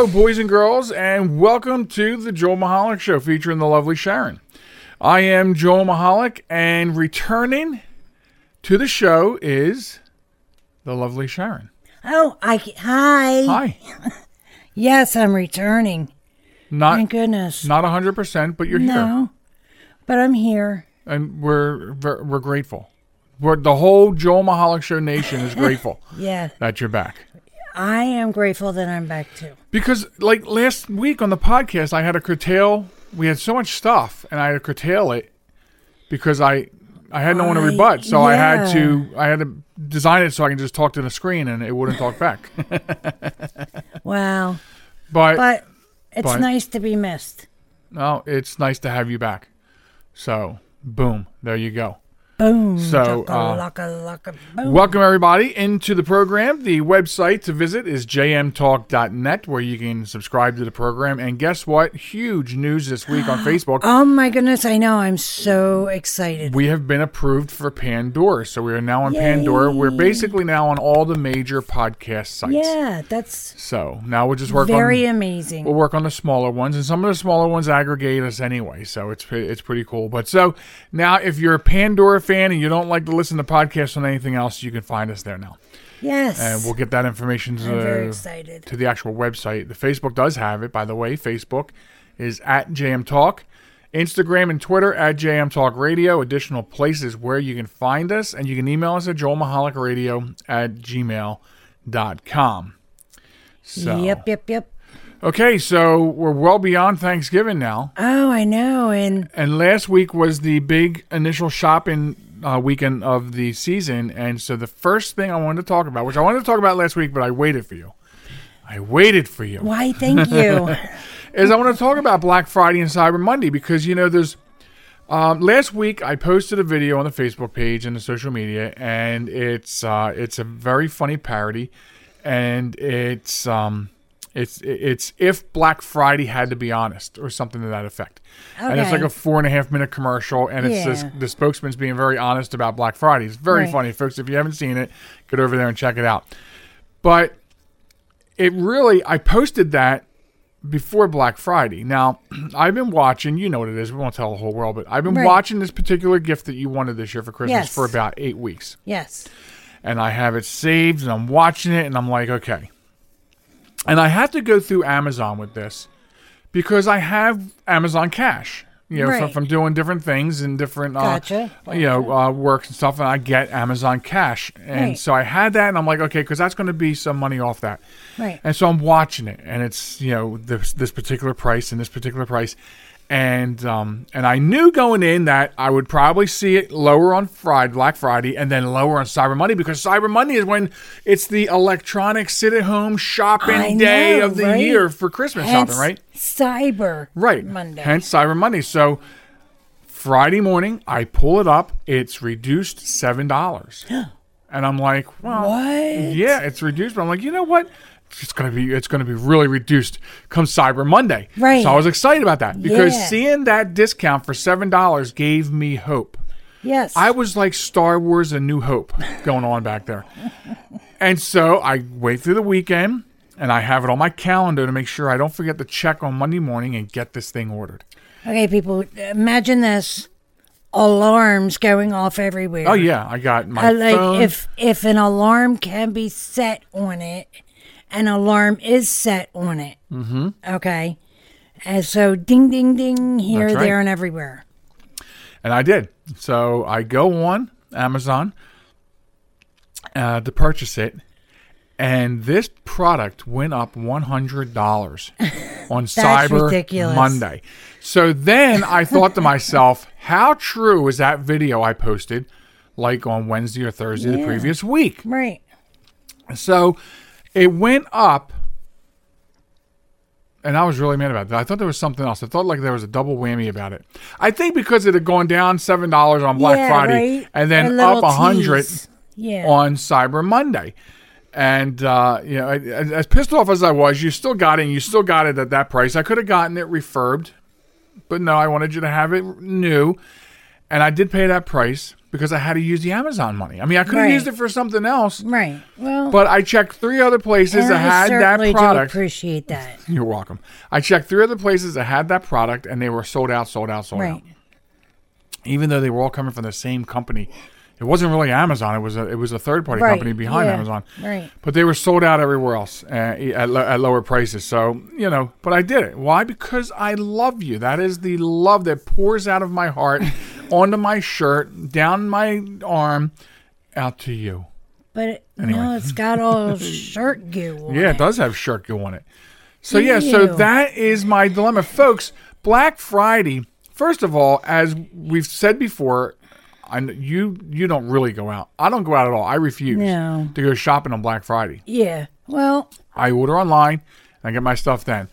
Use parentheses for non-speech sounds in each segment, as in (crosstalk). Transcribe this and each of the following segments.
Hello, boys and girls, and welcome to the Joel Michalec Show featuring the lovely Sharen. I am Joel Michalec, and returning to the show is the lovely Sharen. Oh, I hi. Hi. (laughs) Yes, I'm returning. Not Thank goodness. not 100%, but you're here. no, but I'm here. And we're we're we're grateful. We're, the whole Joel Michalec Show nation is (laughs) grateful Yeah, that you're back. I am grateful that I'm back too. Because like last week on the podcast, I had to curtail. We had so much stuff, and I had to curtail it because I I had no one to rebut. So I had to I had to design it so I can just talk to the screen and it wouldn't talk back. (laughs) Wow, but but it's But- nice to be missed. no, it's nice to have you back. So boom, there you go. Boom. So, uh, boom. Welcome everybody into the program. The website to visit is jmtalk.net where you can subscribe to the program. And guess what? Huge news this week on (gasps) Facebook. Oh my goodness, I know. I'm so excited. we have been approved for Pandora. So we are now on Pandora. We're basically now on all the major podcast sites. Yeah, that's So now we'll just work on very on amazing. we'll work on the smaller ones, and some of the smaller ones aggregate us anyway. So it's it's pretty cool. But so now, if you're a Pandora fan and you don't like to listen to podcasts on anything else, you can find us there now, yes, and we'll get that information to the, to the actual website. The Facebook does have it, by the way. Facebook is at JM Talk. Instagram and Twitter at JM Talk Radio. Additional places where you can find us, and you can email us at joelmichalecradio at gmail.com. So, Yep, yep, yep. Okay, so we're well beyond Thanksgiving now. Oh, I know. And And last week was the big initial shopping uh, weekend of the season. And so the first thing I wanted to talk about, which I wanted to talk about last week, but I waited for you. I waited for you. why? Thank you. (laughs) Is I want to talk about Black Friday and Cyber Monday because, you know, there's. Um, last week I posted a video on the Facebook page and the social media, and it's uh, it's a very funny parody, and it's um, it's it's if Black Friday had to be honest or something to that effect, and it's like a four and a half minute commercial, and it's this, the spokesman's being very honest about Black Friday. It's very Right. funny, folks. If you haven't seen it, get over there and check it out. But it really, I posted that before Black Friday. Now, (clears throat) I've been watching, you know what it is, we won't tell the whole world, but I've been Right. watching this particular gift that you wanted this year for Christmas Yes. for about eight weeks. yes. And I have it saved and I'm watching it and I'm like, okay. And I had to go through Amazon with this because I have Amazon Cash. You know, from, Right. from doing different things and different, uh, Gotcha. you know, uh, works and stuff, and I get Amazon Cash, and Right. so I had that, and I'm like, okay, because that's going to be some money off that. Right. And so I'm watching it, and it's you know this this particular price and this particular price, and um and I knew going in that I would probably see it lower on Friday, Black Friday, and then lower on Cyber Monday because Cyber Monday is when it's the electronic sit at home shopping I day know, of the right? year for Christmas Hence, shopping, right? Cyber Right. Monday. Hence Cyber Monday. So Friday morning, I pull it up. It's reduced seven dollars, (gasps) and I'm like, well, What? yeah, it's reduced. But I'm like, you know what? It's gonna be it's gonna be really reduced come Cyber Monday. Right. So I was excited about that because Yeah. seeing that discount for seven dollars gave me hope. yes. I was like Star Wars: A New Hope going on back there. (laughs) And so I wait through the weekend and I have it on my calendar to make sure I don't forget to check on Monday morning and get this thing ordered. Okay, people, imagine this: alarms going off everywhere. Oh yeah, I got my Uh, like phone. if if an alarm can be set on it, an alarm is set on it. Mm-hmm. Okay, and so ding, ding, ding, here, right. there, and everywhere. and I did. So I go on Amazon uh, to purchase it, and this product went up one hundred dollars. (laughs) on Cyber ridiculous. Monday. So then I thought to myself, (laughs) how true is that video I posted like on Wednesday or Thursday the previous week? Right. So it went up, and I was really mad about that. I thought there was something else. I thought like there was a double whammy about it. I think because it had gone down seven dollars on Black yeah, Friday right? and then little up a hundred. Yeah. on Cyber Monday. And uh, you know, as as pissed off as I was, you still got it. and You still got it at that price. I could have gotten it refurbed, but no, I wanted you to have it new, and I did pay that price because I had to use the Amazon money. I mean, I could have Right. used it for something else, right. Well, but I checked three other places that had that product. appreciate that. (laughs) You're welcome. I checked three other places that had that product, and they were sold out, sold out, sold out. Right. Even though they were all coming from the same company, it wasn't really Amazon. It was a it was a third party Right. company behind yeah, Amazon. Right. But they were sold out everywhere else uh, at, lo- at lower prices. So you know, but I did it. Why? Because I love you. That is the love that pours out of my heart (laughs) onto my shirt, down my arm, out to you. But it, no, it's got all (laughs) shirt goo. On Yeah, it it. does have shirt goo on it. So yeah, so that is my dilemma, folks. Black Friday. First of all, as we've said before, I you you don't really go out. I don't go out at all. I refuse No. to go shopping on Black Friday. Yeah. Well, I order online and I get my stuff then.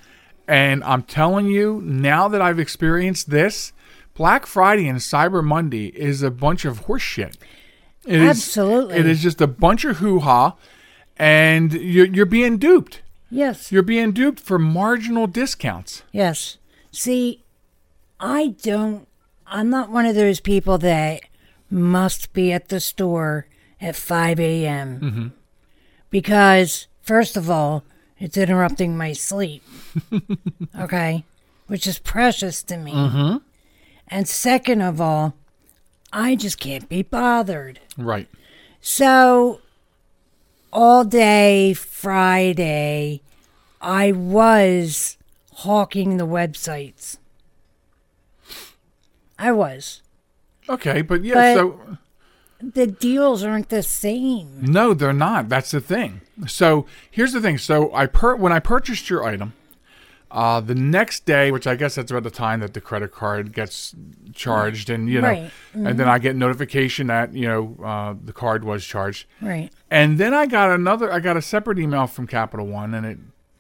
And I'm telling you, now that I've experienced this, Black Friday and Cyber Monday is a bunch of horse shit. It is- Absolutely. it is just a bunch of hoo ha, and you're, you're being duped. yes. You're being duped for marginal discounts. Yes. See, I don't, I'm not one of those people that must be at the store at 5 a.m. Mm-hmm. Because, first of all, it's interrupting my sleep. (laughs) okay? Which is precious to me. Mm-hmm. And second of all, I just can't be bothered. Right. So, all day Friday, I was hawking the websites. I was. Okay, but yeah, But- so The deals aren't the same. no, they're not. That's the thing. So here's the thing. So I per when I purchased your item, uh, the next day, which I guess that's about the time that the credit card gets charged, and you know, Right. and then I get notification that you know uh, the card was charged, Right. and then I got another. I got a separate email from Capital One, and it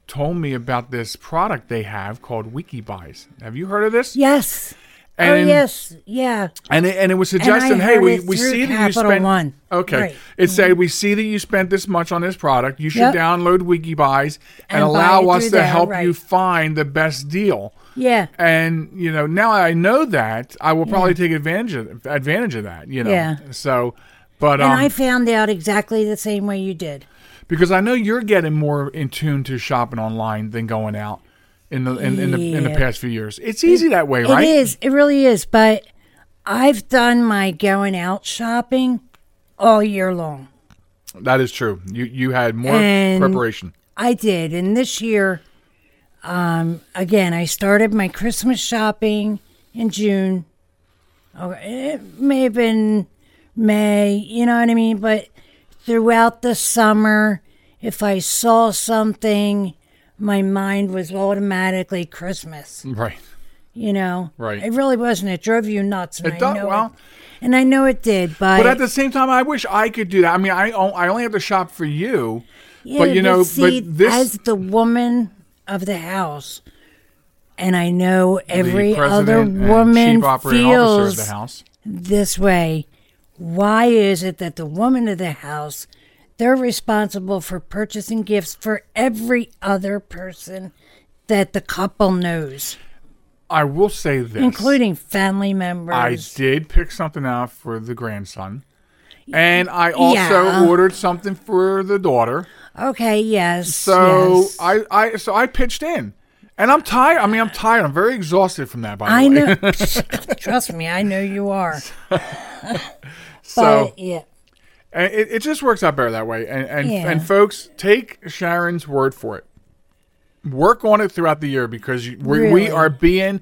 told me about this product they have called WikiBuys. Have you heard of this? Yes. Oh, yes. Yeah. And it, and it was suggesting, hey, we, we see that you spent One. okay. Right. Mm-hmm. It said we see that you spent this much on this product. You should Yep. download WikiBuys and, And allow us to there, help you find the best deal. Yeah. And you know, now I know that I will probably take advantage of advantage of that. You know, Yeah. So, but And um, I found out exactly the same way you did. because I know you're getting more in tune to shopping online than going out in the in, in the in the past few years. It's easy that way, right? It is. It really is. But I've done my going out shopping all year long. That is true. You you had more And- preparation. I did. And this year, um, again, I started my Christmas shopping in June. Oh, it may have been May, you know what I mean? But throughout the summer, if I saw something, my mind was automatically Christmas. Right. You know, Right. It really wasn't. It drove you nuts. And It does- well- it, and I know it did. But, But at the same time, I wish I could do that. I mean, I I only have to shop for you. Yeah, but you know, see, but this as the woman of the house, and I know every other woman chief officer of feels the house. this way. Why is it that the woman of the house, they're responsible for purchasing gifts for every other person that the couple knows, I will say this, including family members? I did pick something out for the grandson, and I also Yeah. ordered something for the daughter. okay, yes. So yes. I I so I pitched in, and I'm tired. I mean, I'm tired. I'm very exhausted from that. By the I way. know. (laughs) (laughs) Trust me, I know you are. (laughs) so but yeah. And it, it just works out better that way. And and, Yeah. and folks, take Sharen's word for it. Work on it throughout the year because you, we, we are being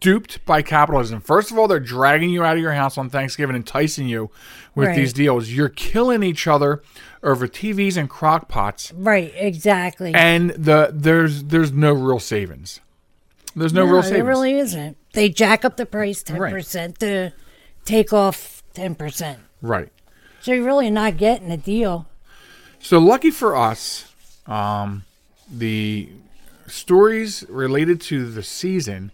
duped by capitalism. First of all, they're dragging you out of your house on Thanksgiving, enticing you with Right. these deals. You're killing each other over TVs and crock pots, Right, exactly. and the there's there's no real savings. There's no, real savings. There really isn't. They jack up the price ten Right. percent to take off ten percent. right. So you're really not getting a deal. So lucky for us, um, the stories related to the season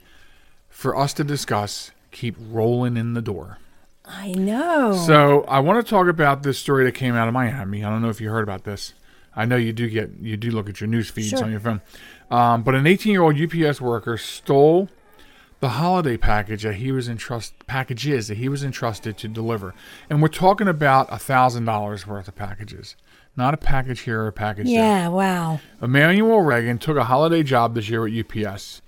for us to discuss keep rolling in the door. I know. So I want to talk about this story that came out of Miami. I don't know if you heard about this. I know you do get you do look at your news feeds Sure. on your phone. Um, but an 18 year old UPS worker stole the holiday package that he was entrust packages that he was entrusted to deliver, and we're talking about a thousand dollars worth of packages, not a package here or a package there. yeah. Wow. Emmanuel Reagan took a holiday job this year at UPS.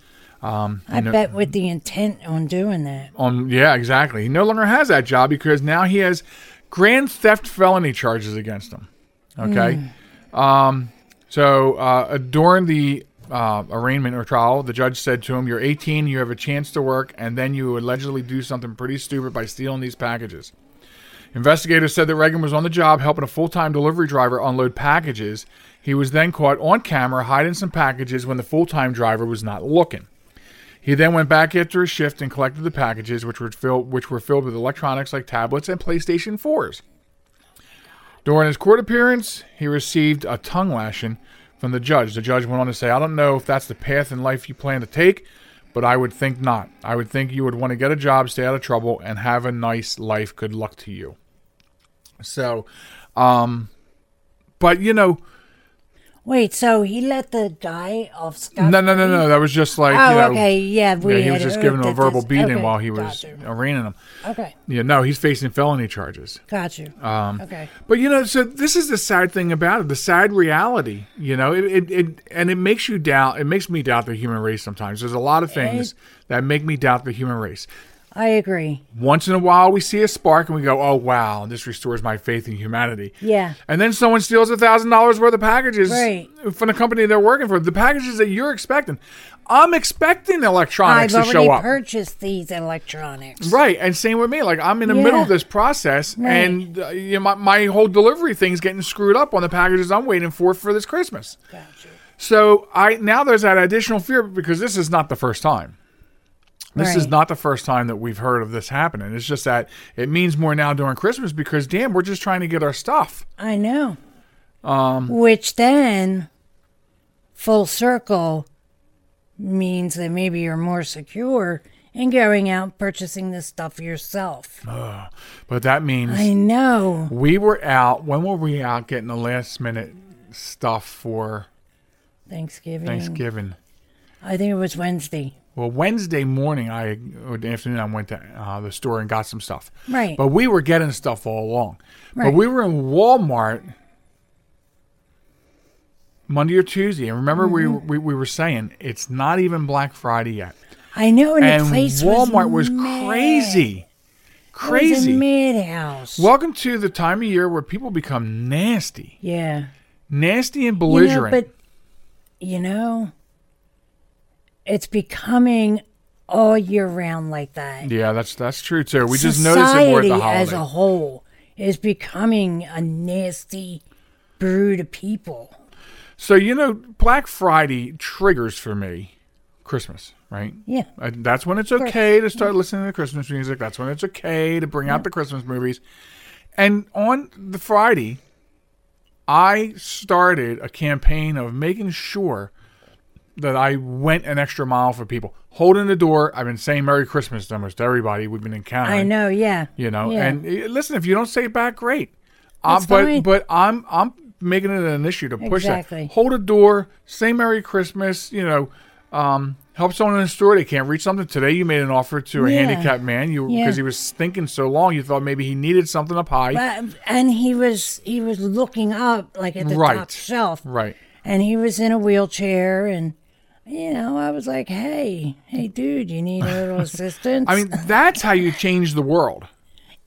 I know- bet with the intent on doing that. On yeah, exactly. He no longer has that job because now he has grand theft felony charges against him. Okay. Um, so uh, during the uh, arraignment or trial, the judge said to him, "You're 18. You have a chance to work, and then you allegedly do something pretty stupid by stealing these packages." Investigators said that Reagan was on the job helping a full-time delivery driver unload packages. He was then caught on camera hiding some packages when the full-time driver was not looking. He then went back after his shift and collected the packages, which were filled, which were filled with electronics like tablets and PlayStation 4s. During his court appearance, he received a tongue lashing from the judge. The judge went on to say, I don't know if that's the path in life you plan to take, but I would think not. I would think you would want to get a job, stay out of trouble, and have a nice life. Good luck to you. So, um, but you know, Wait, so he let the guy off scot no, no, no, no. That was just like, Oh, you know, okay. Yeah, we yeah, he was just giving him a verbal this- beating okay, while he was you. arraigning him. Okay, Yeah, no, he's facing felony charges. got you. Um, okay. But you know, so this is the sad thing about it, the sad reality. You know, it, it, it and it makes you doubt. It makes me doubt the human race sometimes. There's a lot of things that make me doubt the human race. I agree. Once in a while, we see a spark and we go, "Oh wow, this restores my faith in humanity." Yeah. And then someone steals a thousand dollars worth of packages Right. from the company they're working for. The packages that you're expecting. I'm expecting electronics I've to show up. purchased these electronics. Right, and same with me. Like I'm in the Yeah. middle of this process, Right. and uh, you know, my, my whole delivery thing's getting screwed up on the packages I'm waiting for for this Christmas. Got you. So I now there's that additional fear because this is not the first time. This is not the first time that we've heard of this happening. It's just that it means more now during Christmas because damn, we're just trying to get our stuff. I know. Um, Which then, full circle, means that maybe you're more secure in going out and purchasing this stuff yourself. But that means I know. we were out. When were we out getting the last minute stuff for Thanksgiving. Thanksgiving? I think it was Wednesday. Well, Wednesday morning, I or the afternoon, I went to uh, the store and got some stuff. Right. But we were getting stuff all along. Right. But we were in Walmart Monday or Tuesday, and remember we, Mm-hmm. we we were saying it's not even Black Friday yet, I know, and, and the place Walmart was, was, crazy, It was a crazy. madhouse. Welcome to the time of year where people become nasty, yeah. nasty and You know, belligerent. but you know, it's becoming all year round like that. yeah, that's that's true too. We just notice it more at Society the as a whole is becoming a nasty brood of people. So you know, Black Friday triggers for me Christmas, right? Yeah. Uh, That's when it's okay to start listening to Christmas music. That's when it's okay to bring out the Christmas movies. And on the Friday, I started a campaign of making sure that I went an extra mile for people. Holding the door. I've been saying Merry Christmas to almost everybody we've been encountering. I know, yeah. You know, Yeah. and uh, listen, if you don't say it back, great. Uh, but fine. but I'm I'm making it an issue to push Exactly. that. Hold a door, say Merry Christmas. You know, um, help someone in the store they can't reach something. Today you made an offer to a Yeah. handicapped man. You because Yeah. he was thinking so long, you thought maybe he needed something up high. But, and he was he was looking up like at the Right. top shelf. right. And he was in a wheelchair and you know, I was like, Hey, hey dude, you need a little (laughs) assistance? I mean, that's how you change the world.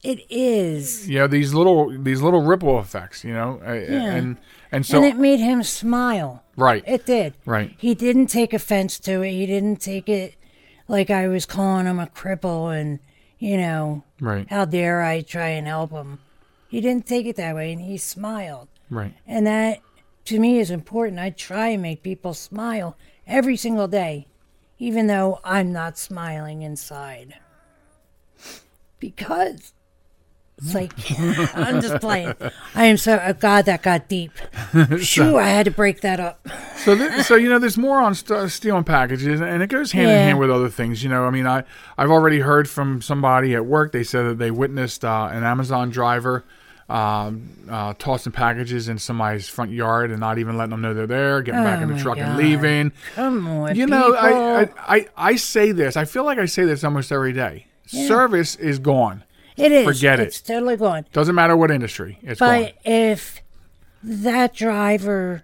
it is. You know, these little these little ripple effects. You know, uh, and and so and it made him smile. right, It did. right. He didn't take offense to it. He didn't take it like I was calling him a cripple and, you know, Right, how dare I try and help him. He didn't take it that way and he smiled. right. And that to me is important. I try and make people smile every single day. even though I'm not smiling inside. Because it's like (laughs) I'm just playing. I am so oh God that got deep. (laughs) Shoo! I had to break that up. So, th- so you know, there's more on st- stealing packages, and it goes hand in hand with other things. You know, I mean, I I've already heard from somebody at work. They said that they witnessed uh, an Amazon driver um, uh, tossing packages in somebody's front yard and not even letting them know they're there, getting back Oh in the my truck and leaving. Come on, You know, I, I. I I say this. I feel like I say this almost every day. Service is gone. it is. forget it. It's totally gone. Doesn't matter what industry. It's gone. But if that driver,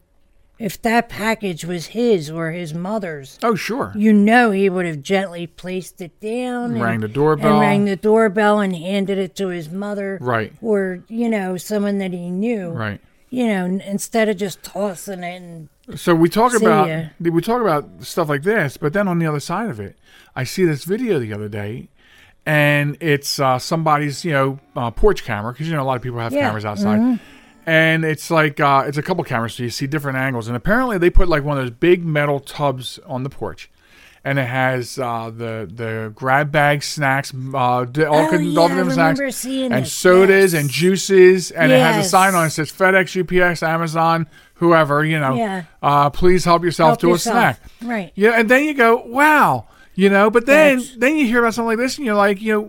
if that package was his or his mother's, Oh, sure. you know he would have gently placed it down, Rang and, the doorbell. and rang the doorbell, and handed it to his mother, Right. Or you know someone that he knew, Right. You know, instead of just tossing it. And, So we talk See about ya. we talk about stuff like this, but then on the other side of it, I see this video the other day, and it's uh, somebody's you know uh, porch camera because you know a lot of people have Yeah, cameras outside, and it's like uh, it's a couple cameras, so you see different angles, and apparently they put like one of those big metal tubs on the porch. And it has uh, the the grab bag snacks, uh, all, Oh, yeah, all different snacks, and this, sodas yes. and juices, and it has a sign on it says FedEx, UPS, Amazon, whoever, you know. Yeah. Uh, please help yourself Help to yourself. a snack. Right. Yeah, and then you go, wow, you know. But then That's- then you hear about something like this, and you're like, you know,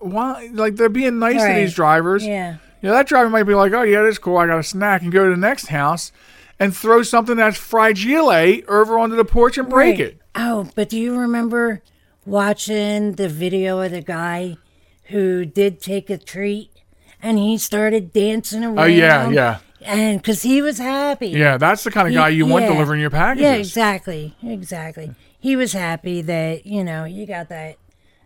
why? Like they're being nice to these drivers. Yeah. You know, that driver might be like, oh yeah, that's cool. I got a snack, and go to the next house and throw something that's fragile over onto the porch and break Right. it. Oh, but do you remember watching the video of the guy who did take a treat and he started dancing oh, around? Oh yeah, yeah, And because he was happy. yeah. That's the kind of He- guy you want delivering your packages. Yeah, exactly. Exactly. He was happy that, you know, you got that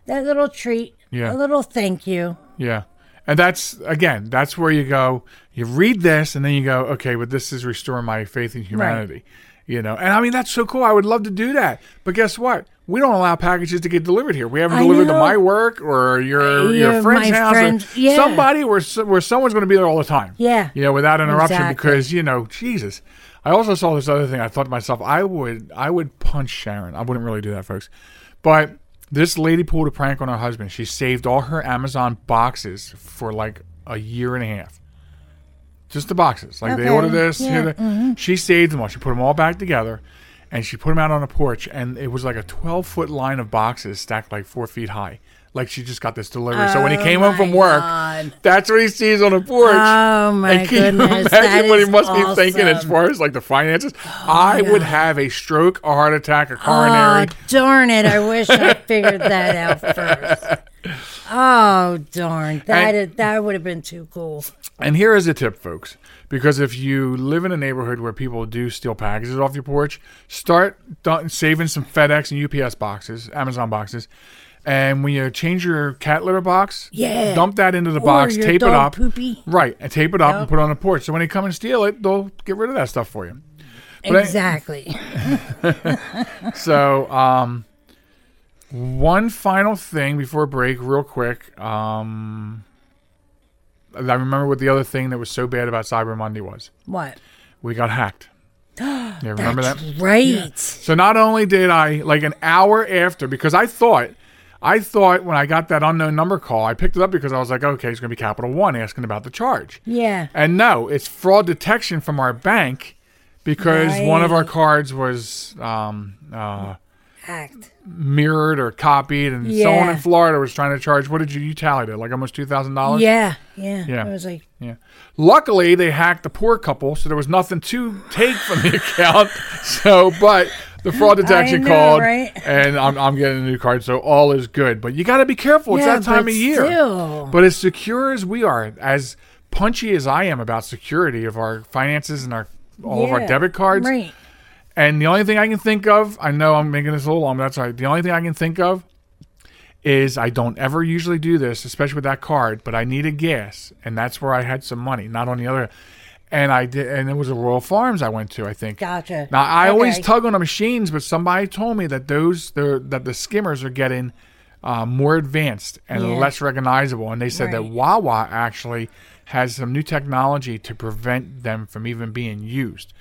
that little treat. Yeah. A little thank you. Yeah. And that's again, that's where you go. You read this, and then you go, okay, but this is restoring my faith in humanity. You know, and I mean that's so cool. I would love to do that, but guess what? We don't allow packages to get delivered here. We haven't I delivered to my work or your Yeah, your friend's my house friend- yeah. somebody where where someone's going to be there all the time. Yeah. you know, without interruption Exactly. because you know, Jesus. I also saw this other thing. I thought to myself, I would I would punch Sharen. I wouldn't really do that, folks, but this lady pulled a prank on her husband. She saved all her Amazon boxes for like a year and a half. Just the boxes. Like they Okay, ordered this. yeah, the- mm-hmm. She saved them all. She put them all back together, and she put them out on a porch. And it was like a twelve foot line of boxes stacked like four feet high. Like she just got this delivery. so when he Oh came home from work, God. that's what he sees on the porch. Oh my and can you goodness. imagine that what he must be thinking as far as like the finances? (gasps) Oh I would have a stroke, a heart attack, a coronary. Oh, darn it. I wish I figured that out (laughs) first. Oh, darn. That And- is, that would have been too cool. And here is a tip, folks. Because if you live in a neighborhood where people do steal packages off your porch, start saving some FedEx and UPS boxes, Amazon boxes. And when you change your cat litter box, Yeah. dump that into the Or box, tape it up. poopy. Right, and tape it up and put it on the porch. So when they come and steal it, they'll get rid of that stuff for you. But I- Exactly. (laughs) So, um, one final thing before break, real quick. Um, I remember what the other thing that was so bad about Cyber Monday was. what? We got hacked. (gasps) Yeah, remember that? Right. So not only did I like an hour after because I thought I thought when I got that unknown number call, I picked it up because I was like, okay, it's going to be Capital One asking about the charge. Yeah. And no, it's fraud detection from our bank because one of our cards was um, uh, Act. mirrored or copied, and someone in Florida was trying to charge. What did you you tallied it like almost two thousand dollars? Yeah. Yeah. Yeah. I was like, Yeah. Luckily, they hacked the poor couple, so there was nothing to take from the (laughs) account. So, but the fraud detection know, called, right? and I'm, I'm getting a new card, so all is good. But you got to be careful. It's yeah, that time of year. Still. But as secure as we are, as punchy as I am about security of our finances and our all of our debit cards, Right. And the only thing I can think of, I know I'm making this a little long, but that's all right. The only thing I can think of is I don't ever usually do this, especially with that card, but I needed gas, and that's where I had some money, not on the other. And I did, and it was a Royal Farms I went to, I think. Gotcha. Now I always tug on the machines, but somebody told me that those the that the skimmers are getting uh, more advanced and Yeah. less recognizable, and they said that Right. Wawa actually has some new technology to prevent them from even being used.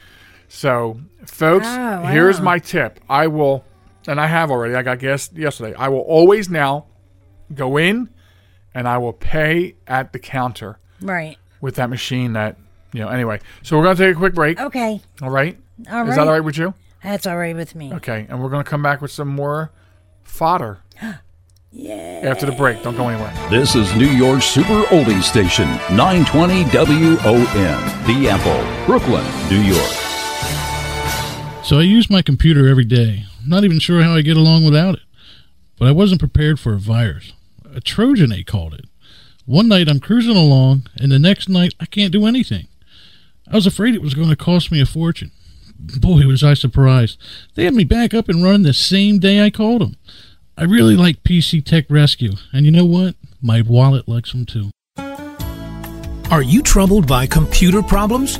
So, folks, Oh, here's my tip. I will and I have already. I got gas yesterday. I will always now go in, and I will pay at the counter Right. with that machine. That you know. Anyway, so we're gonna take a quick break. Okay. All right. All right. Is that all right with you? That's all right with me. Okay, and we're gonna come back with some more fodder (gasps) Yeah. after the break. Don't go anywhere. This is New York's Super Oldie Station, 920 WON, The Apple, Brooklyn, New York. So I use my computer every day. Not even sure how I get along without it. But I wasn't prepared for a virus. A Trojan, they called it. One night I'm cruising along, and the next night I can't do anything. I was afraid it was going to cost me a fortune. Boy, was I surprised. They had me back up and running the same day I called them. I really like PC Tech Rescue, and you know what? My wallet likes them too. Are you troubled by computer problems?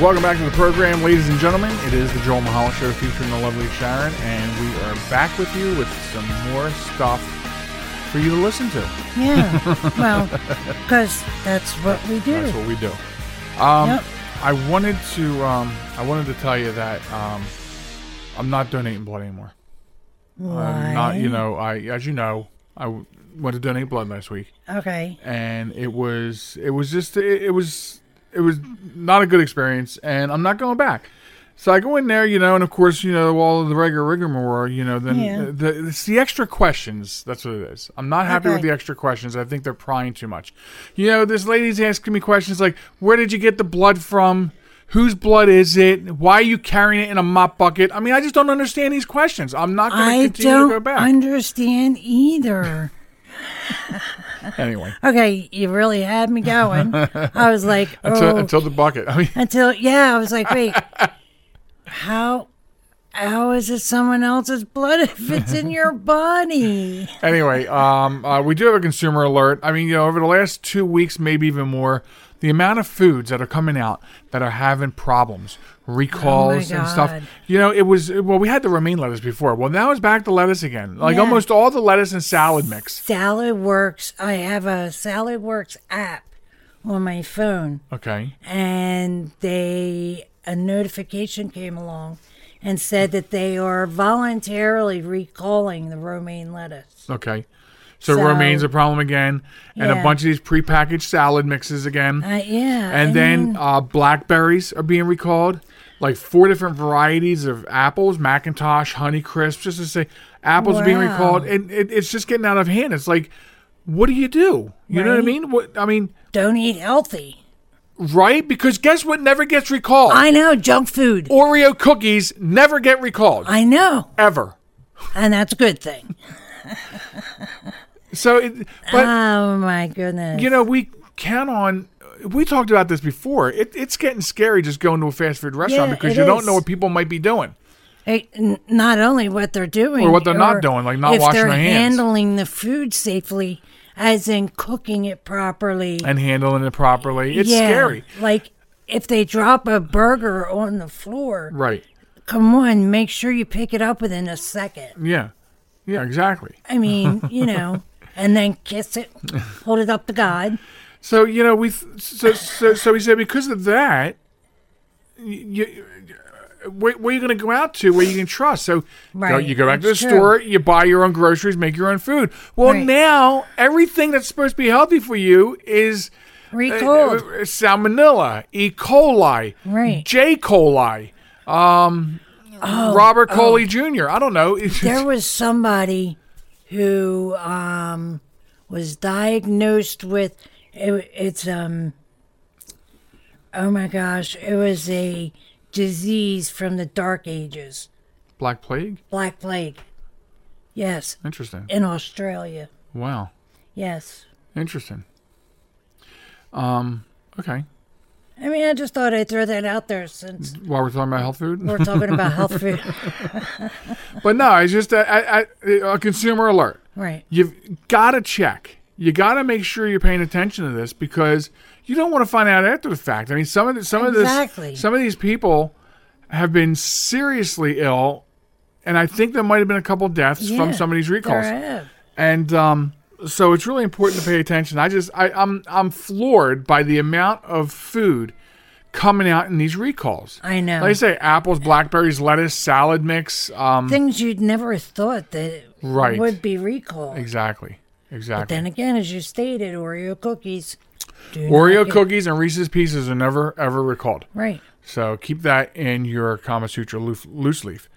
Welcome back to the program, ladies and gentlemen. It is the Joel Michalec Show featuring the lovely Sharen, and we are back with you with some more stuff for you to listen to. Yeah. (laughs) well, because that's what we do. That's what we do. Um, Yep. I wanted to, um, I wanted to tell you that um, I'm not donating blood anymore. I'm not, you know, I, as you know, I went to donate blood last week, Okay. and it was, it was just, it, it was, it was not a good experience, and I'm not going back. So I go in there, you know, and of course, you know, all of the regular rigmarole, you know, then Yeah. the, it's the extra questions. That's what it is. I'm not happy with the extra questions. I think they're prying too much. You know, this lady's asking me questions like, where did you get the blood from? Whose blood is it? Why are you carrying it in a mop bucket? I mean, I just don't understand these questions. I'm not going to continue to go back. I don't understand either. (laughs) (laughs) anyway, Okay, you really had me going. I was like, (laughs) oh, until, until the bucket. I mean, (laughs) until yeah, I was like, wait, how how is it someone else's blood if it's in your body? anyway, um, uh, we do have a consumer alert. I mean, you know, over the last two weeks, maybe even more, the amount of foods that are coming out that are having problems, recalls oh and stuff. You know, it was well, we had the romaine lettuce before. Well, now it's back to lettuce again. Like Yeah. almost all the lettuce and salad mix. Salad Works. I have a Salad Works app on my phone, Okay. and they a notification came along and said that they are voluntarily recalling the romaine lettuce. Okay. So, So- romaine's a problem again, and a bunch of these prepackaged salad mixes again. Uh, yeah, and I then mean, uh, blackberries are being recalled, like four different varieties of apples, McIntosh, Honeycrisp, just to say apples are being recalled, and it, it's just getting out of hand. It's like, what do you do? You know what I mean? What I mean, don't eat healthy. right? Because guess what? Never gets recalled. I know junk food. Oreo cookies never get recalled I know, ever. and that's a good thing. (laughs) So, it, but oh my goodness! you know, we count on. We talked about this before. It, it's getting scary just going to a fast food restaurant Yeah, because it you don't know what people might be doing. N- not only what they're doing Or what they're not doing, like not washing their hands. handling the food safely, as in cooking it properly. and handling it properly. It's Yeah, scary. Like if they drop a burger on the floor, Right. come on, make sure you pick it up within a second. Yeah. Yeah, exactly. I mean, you know, (laughs) and then kiss it, hold it up to God. So, you know, we th- so so so we said because of that you, you where, where are you going to go out to where you can trust? So Right, you go back to the true. store, you buy your own groceries, make your own food. Well, Right. now everything that's supposed to be healthy for you is uh, Recalled. uh, salmonella, E. coli, Right. J. coli, um, Robert Coley Jr. I don't know. (laughs) There was somebody who um, was diagnosed with it, it's um oh my gosh it was a disease from the dark ages Black plague. black plague yes Interesting. in australia Wow. yes Interesting. Um, Okay. I mean, I just thought I'd throw that out there since While we're talking about health food, we're talking about health (laughs) food. but no, it's just a, consumer alert. right. You've got to check. You got to make sure you're paying attention to this because you don't want to find out after the fact. I mean, some of the, some Exactly. of this, some of these people have been seriously ill, and I think there might have been a couple deaths from some of these recalls. There have. and um, so it's really important to pay attention. I just I, I'm I'm floored by the amount of food coming out in these recalls. I know. Like I say, apples, blackberries, lettuce, salad mix. Um, Things you'd never thought that Right. would be recalled. exactly, exactly. But then again, as you stated, Oreo cookies. Oreo cookies and Reese's Pieces are never ever recalled. Right. So keep that in your Kama Sutra loose, loose leaf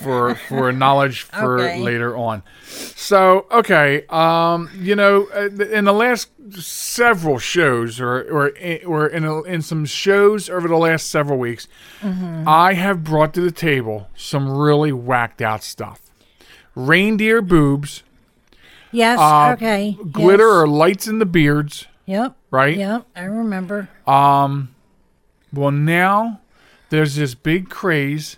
for for knowledge (laughs) for Okay. later on. So okay, um, you know, uh, in the last several shows, or or in, or in a, in some shows over the last several weeks, I have brought to the table some really whacked out stuff. Reindeer boobs, Yes. uh, okay. glitter yes. or lights in the beards, Yep. right? Yep. I remember. Um. Well, now there's this big craze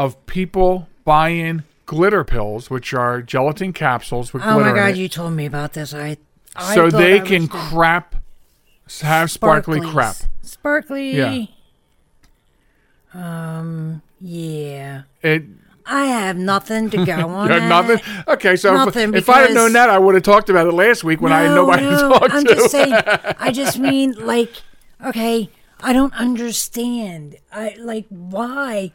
of people buying glitter pills, which are gelatin capsules with Oh glitter my god, you told me about this. I. I so they I can crap, have sparkly sparklies. crap. Sparkly. Yeah. Um. Yeah. It I have nothing to go (laughs) on. nothing. Okay, so if, Nothing, if I had known that, I would have talked about it last week when I had nobody no, to talk I'm to. just saying. I (laughs) just mean like, okay, I don't understand. I like why.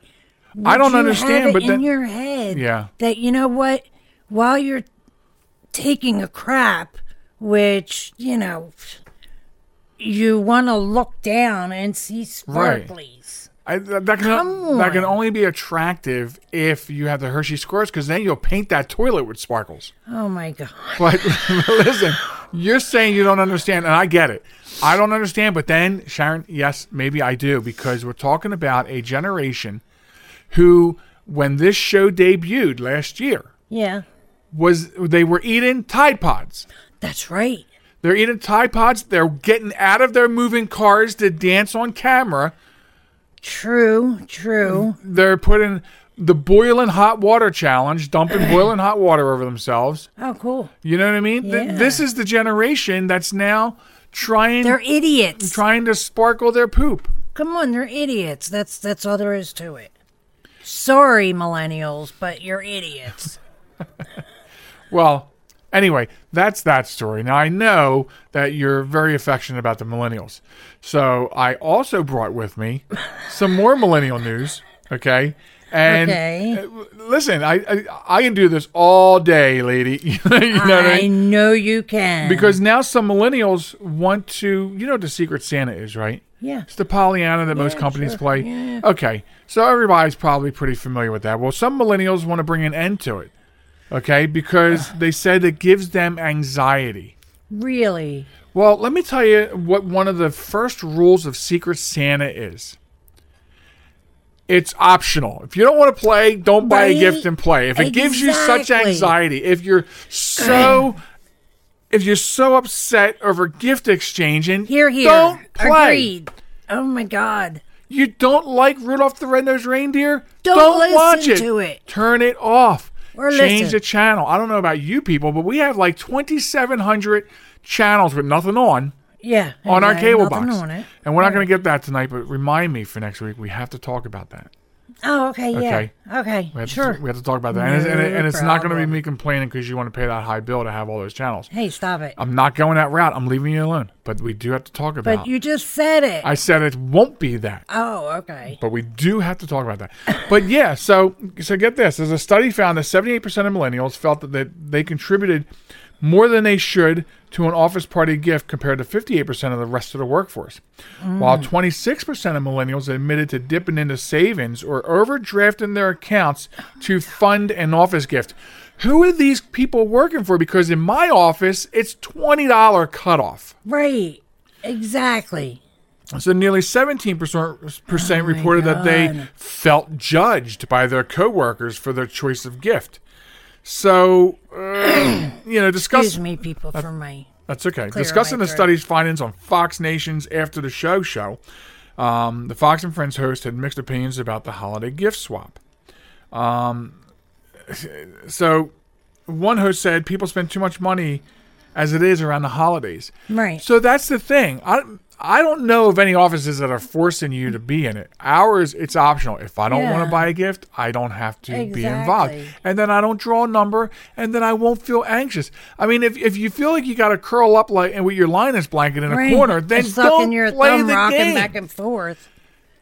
I don't understand, but in then- your head, Yeah. that you know what, while you're taking a crap, which you know, you want to look down and see Right. I, that, can Come that can only be attractive if you have the Hershey squirts, because then you'll paint that toilet with sparkles. Oh my god! But (laughs) listen, you're saying you don't understand, and I get it. I don't understand, but then Sharen, yes, maybe I do, because we're talking about a generation who, when this show debuted last year, Yeah, was they were eating Tide Pods. that's right. They're eating Tide Pods. They're getting out of their moving cars to dance on camera. True, true. They're putting the boiling hot water challenge, dumping (clears throat) boiling hot water over themselves. Oh, cool. You know what I mean? Th- Yeah. This is the generation that's now trying They're idiots. trying to sparkle their poop. Come on, they're idiots. That's that's all there is to it. Sorry, millennials, but you're idiots. (laughs) Well, anyway, that's that story. Now I know that you're very affectionate about the millennials. So I also brought with me some more (laughs) millennial news, okay? And Okay. uh, listen, I, I I can do this all day, lady. (laughs) you know what I I mean? know you can. Because now some millennials want to, you know what the secret Santa is, right? Yeah, It's the Pollyanna that most companies sure. play. Yeah. Okay, so everybody's probably pretty familiar with that. Well, some millennials want to bring an end to it, okay, because they said it gives them anxiety. really. Well, let me tell you what one of the first rules of Secret Santa is. It's optional. If you don't want to play, don't buy a gift and play. If it gives you such anxiety, if you're so (clears throat) if you're so upset over gift exchange and Here, here. don't play. Agreed. Oh my God. You don't like Rudolph the Red-Nosed Reindeer? Don't listen watch it. to it. Turn it off. Or Change listen. the channel. I don't know about you people, but we have like 2,700 channels with nothing on Yeah. on our uh, cable box. And we're not going to get that tonight, but remind me for next week. We have to talk about that. Oh, okay. Yeah. Okay. Okay. We Sure. to, we have to talk about that. and, it's, and, and it's not going to be me complaining because you want to pay that high bill to have all those channels. hey, stop it. I'm not going that route. I'm leaving you alone. But we do have to talk about but you just said it. I said it won't be that. oh, okay. but we do have to talk about that. But yeah, so so get this: there's a study found that 78% of millennials felt that they, they contributed more than they should to an office party gift compared to 58% of the rest of the workforce. While mm. 26% of millennials admitted to dipping into savings or overdrafting their accounts to fund an office gift. Who are these people working for? Because in my office, it's $20 cutoff. Right. Exactly. So nearly 17% oh reported that they felt judged by their coworkers for their choice of gift. So, uh, (clears throat) you know, discuss. Excuse me, people, for my That's okay. Discussing the study's findings on Fox Nation's After the Show show, um, the Fox and Friends host had mixed opinions about the holiday gift swap. Um, so, one host said people spend too much money as it is around the holidays. Right. So that's the thing. I I don't know of any offices that are forcing you to be in it. Ours, it's optional. If I don't want to buy a gift, I don't have to be involved. And then I don't draw a number, and then I won't feel anxious. I mean, if, if you feel like you got to curl up like and with your Linus blanket in a corner, then don't your play thumb the rocking game. back and forth.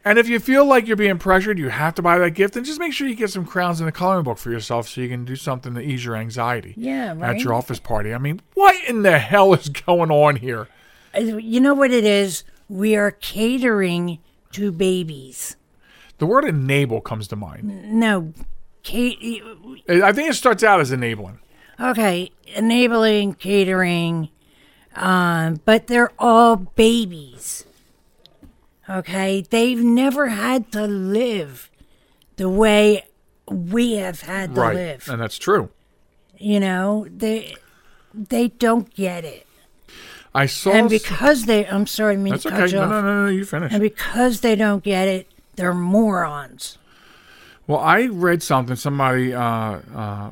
And if you feel like you're being pressured, you have to buy that gift, then just make sure you get some crowns in the coloring book for yourself so you can do something to ease your anxiety Yeah, right. at your office party. I mean, what in the hell is going on here? You know what it is? We are catering to babies. The word enable comes to mind. No, Kate. I think it starts out as enabling. Okay, enabling catering, um, but they're all babies. Okay, they've never had to live the way we have had to right. live. And that's true. You know, they they don't get it, I saw. and because they, I'm sorry, I mean that's to okay. cut you No, off. no, no, no, you finish. And because they don't get it, they're morons. Well, I read something somebody uh, uh,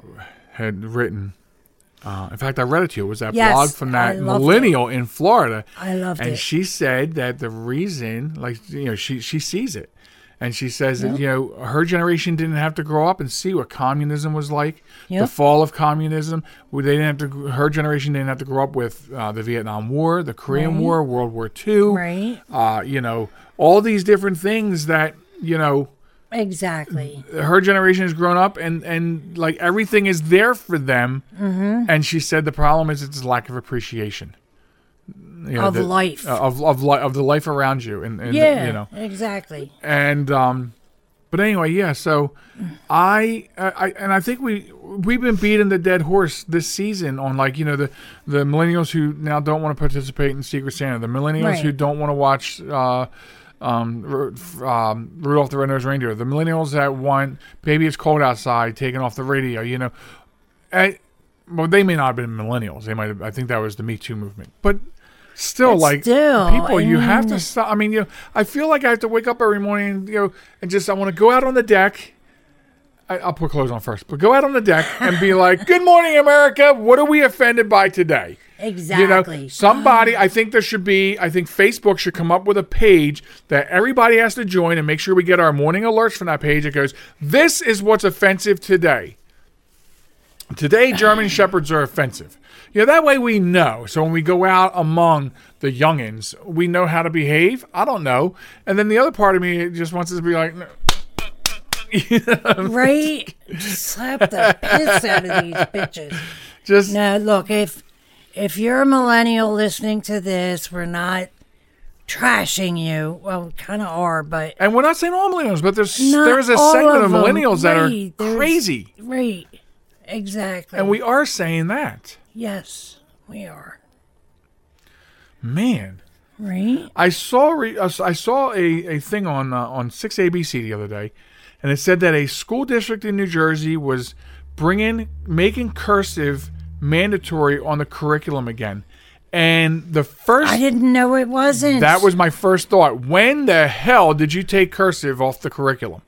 had written. Uh, in fact, I read it to you. It was that Yes, blog from that millennial in Florida. I loved and it. And she said that the reason, like you know, she she sees it, and she says that you know her generation didn't have to grow up and see what communism was like, the fall of communism. They didn't have to. Her generation didn't have to grow up with uh, the Vietnam War, the Korean Right. War, World War II. Right. Uh, you know, all these different things that you know Exactly. her generation has grown up and and like everything is there for them Mm-hmm. and she said the problem is it's lack of appreciation you Of the- life. uh, of of, li- of the life around you and, and Yeah, you know exactly. and um but anyway yeah so I, I and i think we we've been beating the dead horse this season on like you know the the millennials who now don't want to participate in secret santa the millennials Right. who don't want to watch uh um, um, Rudolph the Red-Nosed Reindeer. The millennials that want "Baby It's Cold Outside" taken off the radio. You know, I, well, they may not have been millennials. They might. Have, I think that was the Me Too movement. But still, like still, people, you have to stop. I mean, you know, I feel like I have to wake up every morning, you know, and just I want to go out on the deck. I, I'll put clothes on first, but go out on the deck and be like, "Good morning, America. What are we offended by today?" Exactly. You know, somebody, oh. I think there should be, I think Facebook should come up with a page that everybody has to join and make sure we get our morning alerts from that page. It goes, this is what's offensive today. Today, (sighs) German Shepherds are offensive. You know, that way we know. So when we go out among the youngins, we know how to behave. I don't know. And then the other part of me just wants us to be like, "No." (laughs) right? Slap the piss out of these (laughs) bitches. just No, look, if if you're a millennial listening to this, we're not trashing you. Well, we kind of are, but and we're not saying all millennials, but there's there's a segment of of millennials that are crazy. right, exactly. And we are saying that. yes, we are. Man. Right? I saw re- uh, I saw a, a thing on uh, on six ABC the other day, and it said that a school district in New Jersey was bringing making cursive mandatory on the curriculum again, and the first I didn't know it wasn't. that was my first thought. When the hell did you take cursive off the curriculum?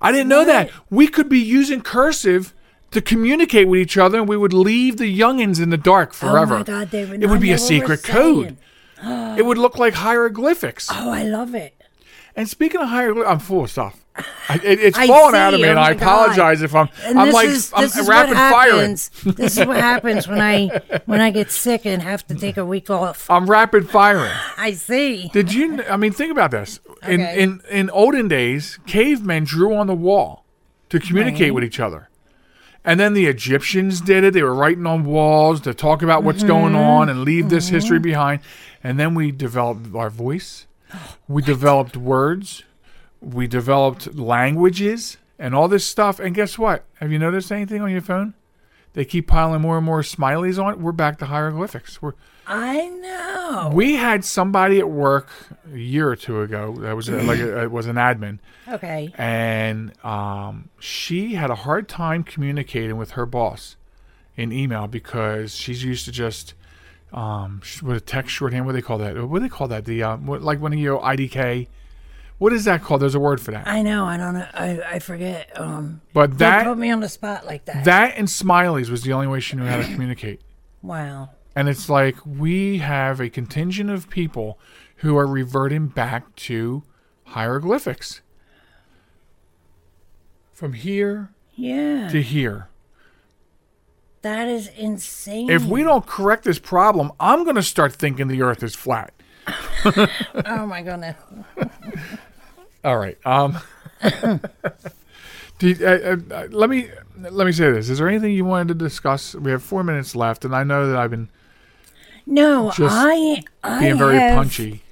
I didn't know that we could be using cursive to communicate with each other, and we would leave the youngins in the dark forever. Oh my God, they would it would be a secret code. It would look like hieroglyphics. Oh, I love it. And speaking of hieroglyphics, I'm full of stuff. I, it, it's (laughs) I falling out of see, me, and oh I my God. apologize if I'm. And I'm like is, I'm is rapid firing. this is what happens when I (laughs) when I get sick and have to take a week off. I'm rapid firing. (laughs) I see. Did you? I mean, think about this. In Okay. in in olden days, cavemen drew on the wall to communicate Right. with each other, and then the Egyptians did it. They were writing on walls to talk about what's going Mm-hmm. on and leave this history behind. And then we developed our voice. We developed words. We developed languages and all this stuff. And guess what? Have you noticed anything on your phone? They keep piling more and more smileys on it. We're back to hieroglyphics. We're I know. we had somebody at work a year or two ago that was uh, like a, it was an admin, (clears throat) Okay. and um, she had a hard time communicating with her boss in email because she's used to just um with a text shorthand. What do they call that? What do they call that? The uh, what, like when you go IDK. What is that called? There's a word for that. I know. I don't know. I, I forget. Um, But that put me on the spot like that. that and smileys was the only way she knew how to communicate. (clears throat) wow. And it's like we have a contingent of people who are reverting back to hieroglyphics. From here Yeah. to here. That is insane. If we don't correct this problem, I'm going to start thinking the earth is flat. (laughs) Oh my goodness. (laughs) All right. Um (laughs) you- uh, uh, let me let me say this. Is there anything you wanted to discuss? We have 4 minutes left and I know that I've been No, I I being very have, punchy.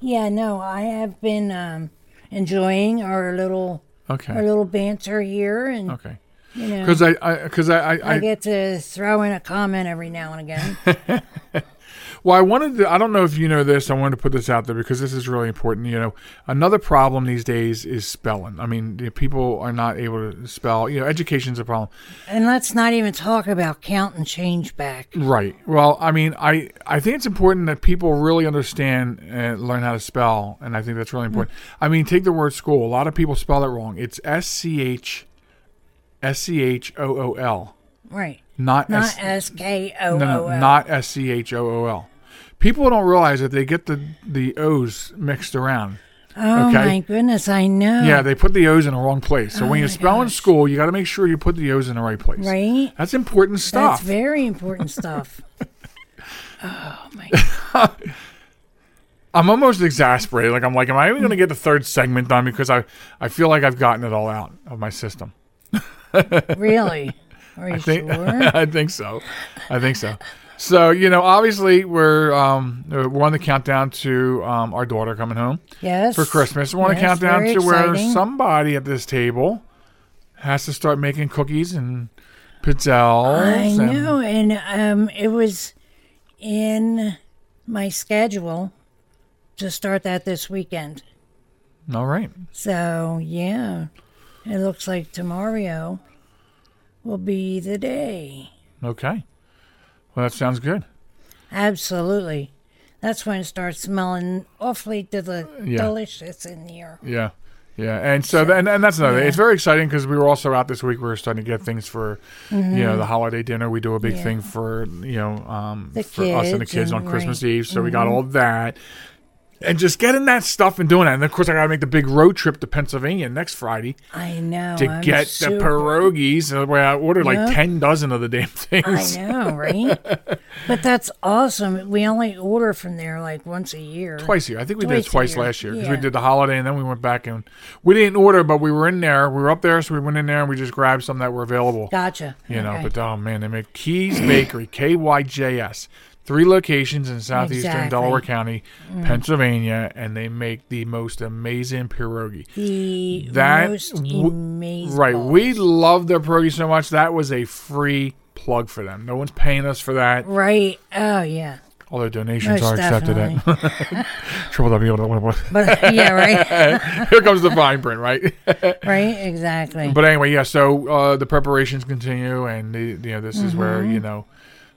Yeah, no, I have been um, enjoying our little our little banter here, and Okay. You know, I I cuz I I, I I get to throw in a comment every now and again. (laughs) Well, I wanted to, I don't know if you know this. I wanted to put this out there because this is really important. You know, another problem these days is spelling. I mean, people are not able to spell. You know, education's a problem. and let's not even talk about count and change back. Right. Well, I mean, I, I think it's important that people really understand and learn how to spell. And I think that's really important. Mm. I mean, take the word school. A lot of people spell it wrong. It's S C H S C H O O L, Right. not Not S- K O no, no, not S C H O O L. People don't realize that they get the, the O's mixed around. Oh okay. my goodness, I know. Yeah, they put the O's in the wrong place. So Oh when you spell in school, you got to make sure you put the O's in the right place. Right? That's important stuff. That's very important stuff. (laughs) oh my (laughs) I'm almost exasperated. Like I'm like, am I even going to get the third segment done? Because I, I feel like I've gotten it all out of my system. Really? Are you I think, sure? (laughs) I think so. I think so. So you know, obviously we're um we're on the countdown to um our daughter coming home Yes. for Christmas. We're on a Yes, countdown to where somebody at this table has to start making cookies and pizzelles. I and- know, and um, it was in my schedule to start that this weekend. All right. So yeah, it looks like tomorrow will be the day. Okay. Well, that sounds good. Absolutely, that's when it starts smelling awfully deli- Yeah. delicious in here. Yeah. Yeah, and so and, and that's another. Yeah. It's very exciting because we were also out this week. We were starting to get things for, you know, the holiday dinner. We do a big Mm-hmm. Yeah. thing for you know, um, The for us and the kids kids on and- Christmas right. Eve. So we got all that, and just getting that stuff and doing that. And of course, I got to make the big road trip to Pennsylvania next Friday I know. to I'm get super- the pierogies. Uh, so where I ordered like Yeah. ten dozen of the damn (laughs) things. I know, right? but that's awesome. We only order from there like once a year. Twice a year. I think we did it Twice last year because we did the holiday and then we went back and we didn't order, but we were in there. We were up there, so we went in there and we just grabbed some that were available. Gotcha. You know, but oh man, they make Keys Bakery, K Y J S, three locations in southeastern Exactly. Mm. Delaware County, Pennsylvania, and they make the most amazing pierogi. the That most w- amazing. Right, we love their pierogi so much that was a free plug for them. No one's paying us for that. right. Oh yeah, Although donations most are accepted at (laughs) triple W. but yeah, right, (laughs) Here comes the fine print, right? (laughs) right, exactly. But anyway, yeah. So uh, the preparations continue, and the, you know this is where Mm-hmm. you know,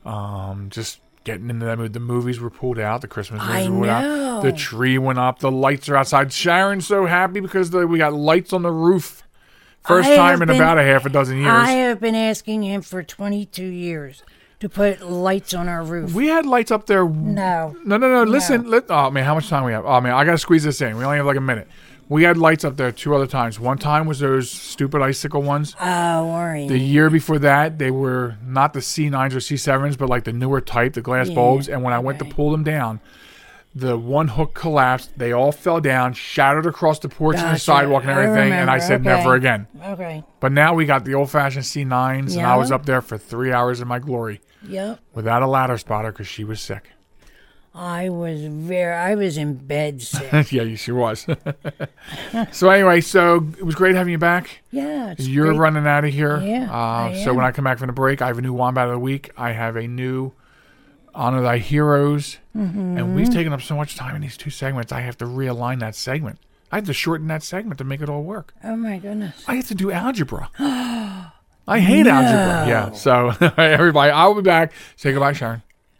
um, just getting into that mood. The movies were pulled out. The Christmas movies I were pulled out. The tree went up. The lights are outside. Sharen's so happy because the, we got lights on the roof. First I time in been- about a half a dozen years. I have been asking him for 22 years to put lights on our roof. we had lights up there. no, No, no, no. Listen. Let, oh man, how much time we have? Oh man, I gotta squeeze this in. We only have like a minute. We had lights up there two other times. One time was those stupid icicle ones. oh, worry. The year before that, they were not the C9s or C7s, but like the newer type, the glass Yeah, bulbs. And when I went to pull them down, the one hook collapsed. They all fell down, shattered across the porch and the sidewalk and everything. and I said, Okay. never again. okay. But now we got the old fashioned C9s, and I was up there for three hours in my glory Yep. without a ladder spotter because she was sick. I was very. I was in bed sick. (laughs) yeah, she was. (laughs) so anyway, so it was great having you back. yeah. It's You're great. running out of here. Yeah, Uh, so when. I come back from the break, I have a new Wombat of the Week. I have a new Honor Thy Heroes. And Mm-hmm. we've taken up so much time in these two segments, I have to realign that segment. I have to shorten that segment to make it all work. Oh my goodness. I have to do algebra. (gasps) I hate algebra. Yeah. So, (laughs) everybody, I'll be back. Say goodbye, Sharen.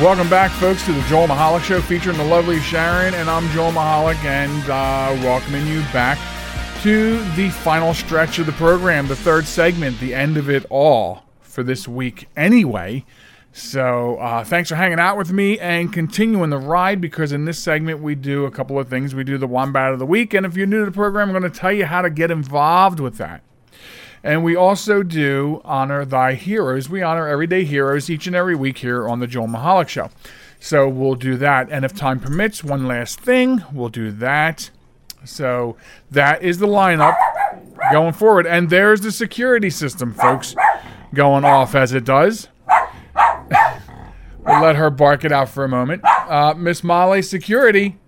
Welcome back, folks, to the Joel Michalec Show featuring the lovely Sharen, and I'm Joel Michalec, and uh, welcoming you back to the final stretch of the program, the third segment, the end of it all for this week, anyway. So, uh, thanks for hanging out with me and continuing the ride because in this segment we do a couple of things. We do the Wombat of the Week, and if you're new to the program, I'm going to tell you how to get involved with that. And we also do honor thy heroes. We honor everyday heroes each and every week here on the Joel Michalec Show. So we'll do that. And if time permits, one last thing, we'll do that. So that is the lineup going forward. And there's the security system, folks, going off as it does. we'll let her bark it out for a moment. Uh, Miss Molly Security.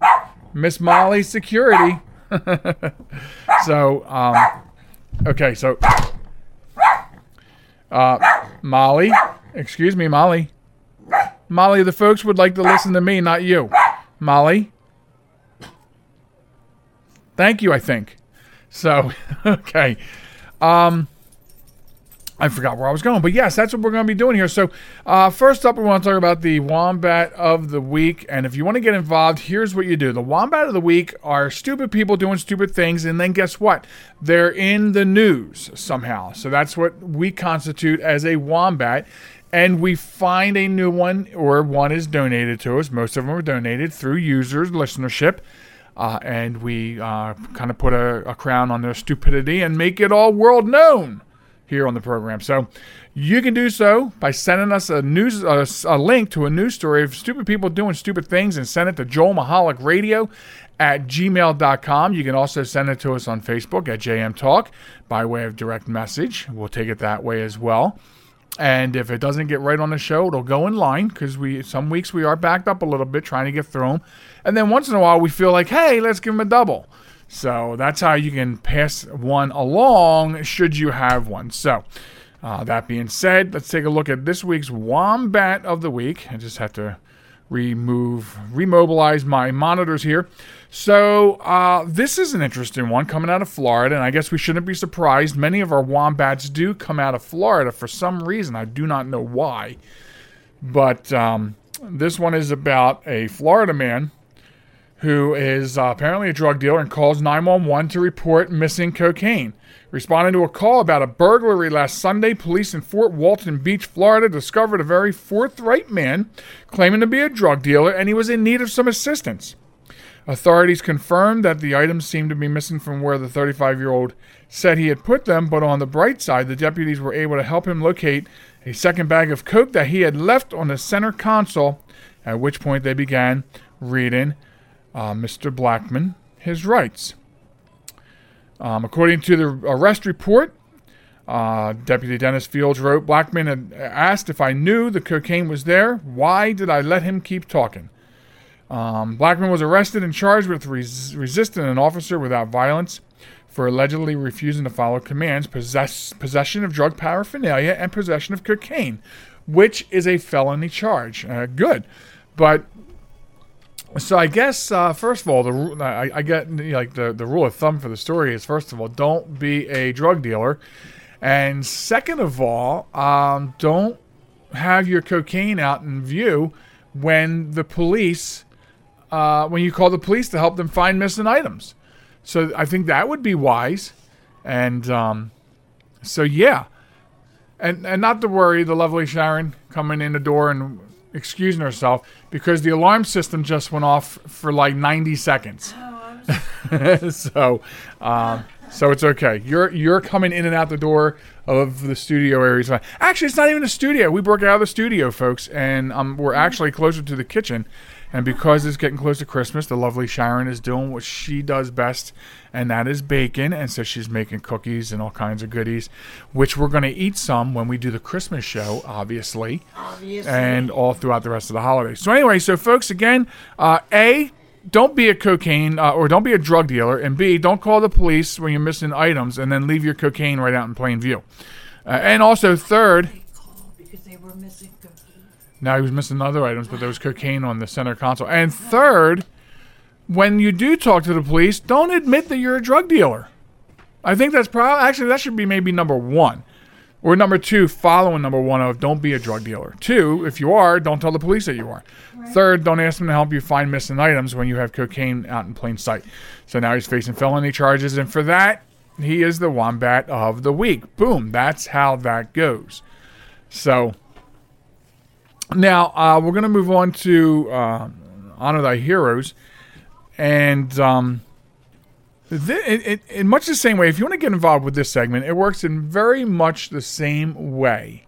Miss Molly Security. (laughs) so, um, Okay, so uh, Molly, excuse me, Molly. Molly, the folks would like to listen to me, not you. Molly. Thank you, I think. So, (laughs) okay. Um, I forgot where I was going, but yes, that's what we're going to be doing here. So, uh, first up, we want to talk about the Wombat of the Week. And if you want to get involved, here's what you do the Wombat of the Week are stupid people doing stupid things, and then guess what? They're in the news somehow. So, that's what we constitute as a Wombat. And we find a new one, or one is donated to us. Most of them are donated through users, listenership. Uh, and we uh, kind of put a, a crown on their stupidity and make it all world known here on the program. So you can do so by sending us a news a, a, link to a news story of stupid people doing stupid things and send it to Joel Michalec Radio at gmail.com. You can also send it to us on Facebook at JM Talk by way of direct message. We'll take it that way as well. And if it doesn't get right on the show, it'll go in line because we some weeks we are backed up a little bit trying to get through them, and then once in a while we feel like, hey, let's give them a double. So that's how you can pass one along should you have one. So, uh, that being said, let's take a look at this week's Wombat of the Week. I just have to remove, remobilize my monitors here. So, uh, this is an interesting one coming out of Florida, and I guess we shouldn't be surprised. Many of our wombats do come out of Florida for some reason. I do not know why. But um, this one is about a Florida man who is uh, apparently a drug dealer and calls 911 to report missing cocaine. Responding to a call about a burglary last Sunday, police in Fort Walton Beach, Florida, discovered a very forthright man claiming to be a drug dealer and he was in need of some assistance. Authorities confirmed that the items seemed to be missing from where the 35 year old said he had put them, but on the bright side, the deputies were able to help him locate a second bag of coke that he had left on the center console, at which point they began reading uh, Mr. Blackman his rights. Um, according to the arrest report, uh, Deputy Dennis Fields wrote Blackman had asked if I knew the cocaine was there. Why did I let him keep talking? Um, Blackman was arrested and charged with res- resisting an officer without violence for allegedly refusing to follow commands, possess- possession of drug paraphernalia, and possession of cocaine, which is a felony charge. Uh, good. But so I guess uh, first of all, the I, I get like the the rule of thumb for the story is first of all, don't be a drug dealer, and second of all, um, don't have your cocaine out in view when the police uh, when you call the police to help them find missing items. So I think that would be wise, and um, so yeah. and and not to worry, the lovely Sharen coming in the door and excusing herself because the alarm system just went off for like 90 seconds. (laughs) so, um, so it's okay. You're you're coming in and out the door of the studio areas. Actually, it's not even a studio. We broke out of the studio, folks, and um, we're actually closer to the kitchen. And because it's getting close to Christmas, the lovely Sharen is doing what she does best, and that is bacon. And so she's making cookies and all kinds of goodies, which we're going to eat some when we do the Christmas show, obviously, Obviously. and all throughout the rest of the holidays. So anyway, so folks, again, uh, a don't be a cocaine uh, or don't be a drug dealer, and B, don't call the police when you're missing items and then leave your cocaine right out in plain view. Uh, and also, third, because they were missing. Now he was missing other items, but there was cocaine on the center console. And third, when you do talk to the police, don't admit that you're a drug dealer. I think that's probably actually that should be maybe number one. Or number two, following number one of don't be a drug dealer. Two, if you are, don't tell the police that you are. Third, don't ask them to help you find missing items when you have cocaine out in plain sight. So now he's facing felony charges, and for that, he is the wombat of the week. Boom. That's how that goes. So now uh, we're going to move on to uh, honor thy heroes, and um, th- it, it, in much the same way. If you want to get involved with this segment, it works in very much the same way.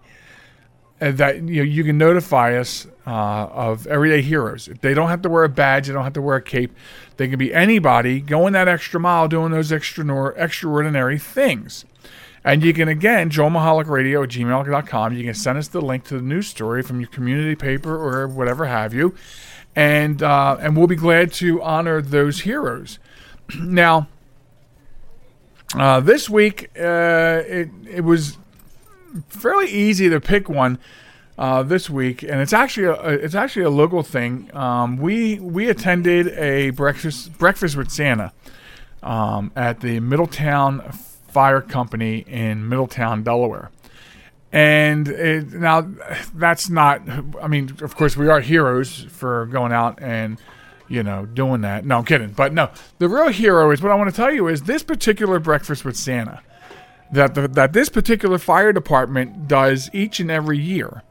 uh, that you know you can notify us uh, of everyday heroes. They don't have to wear a badge. They don't have to wear a cape. They can be anybody going that extra mile, doing those extra extraordinary things. And you can, again, Joel at gmail.com. You can send us the link to the news story from your community paper or whatever have you. And, uh, and we'll be glad to honor those heroes. (clears throat) now, uh, this week, uh, it, it was fairly easy to pick one uh, this week, and it's actually a, it's actually a local thing. Um, we we attended a breakfast breakfast with Santa um, at the Middletown Fire Company in Middletown, Delaware. And it, now that's not. I mean, of course, we are heroes for going out and you know doing that. No, I'm kidding. But no, the real hero is what I want to tell you is this particular breakfast with Santa that the, that this particular fire department does each and every year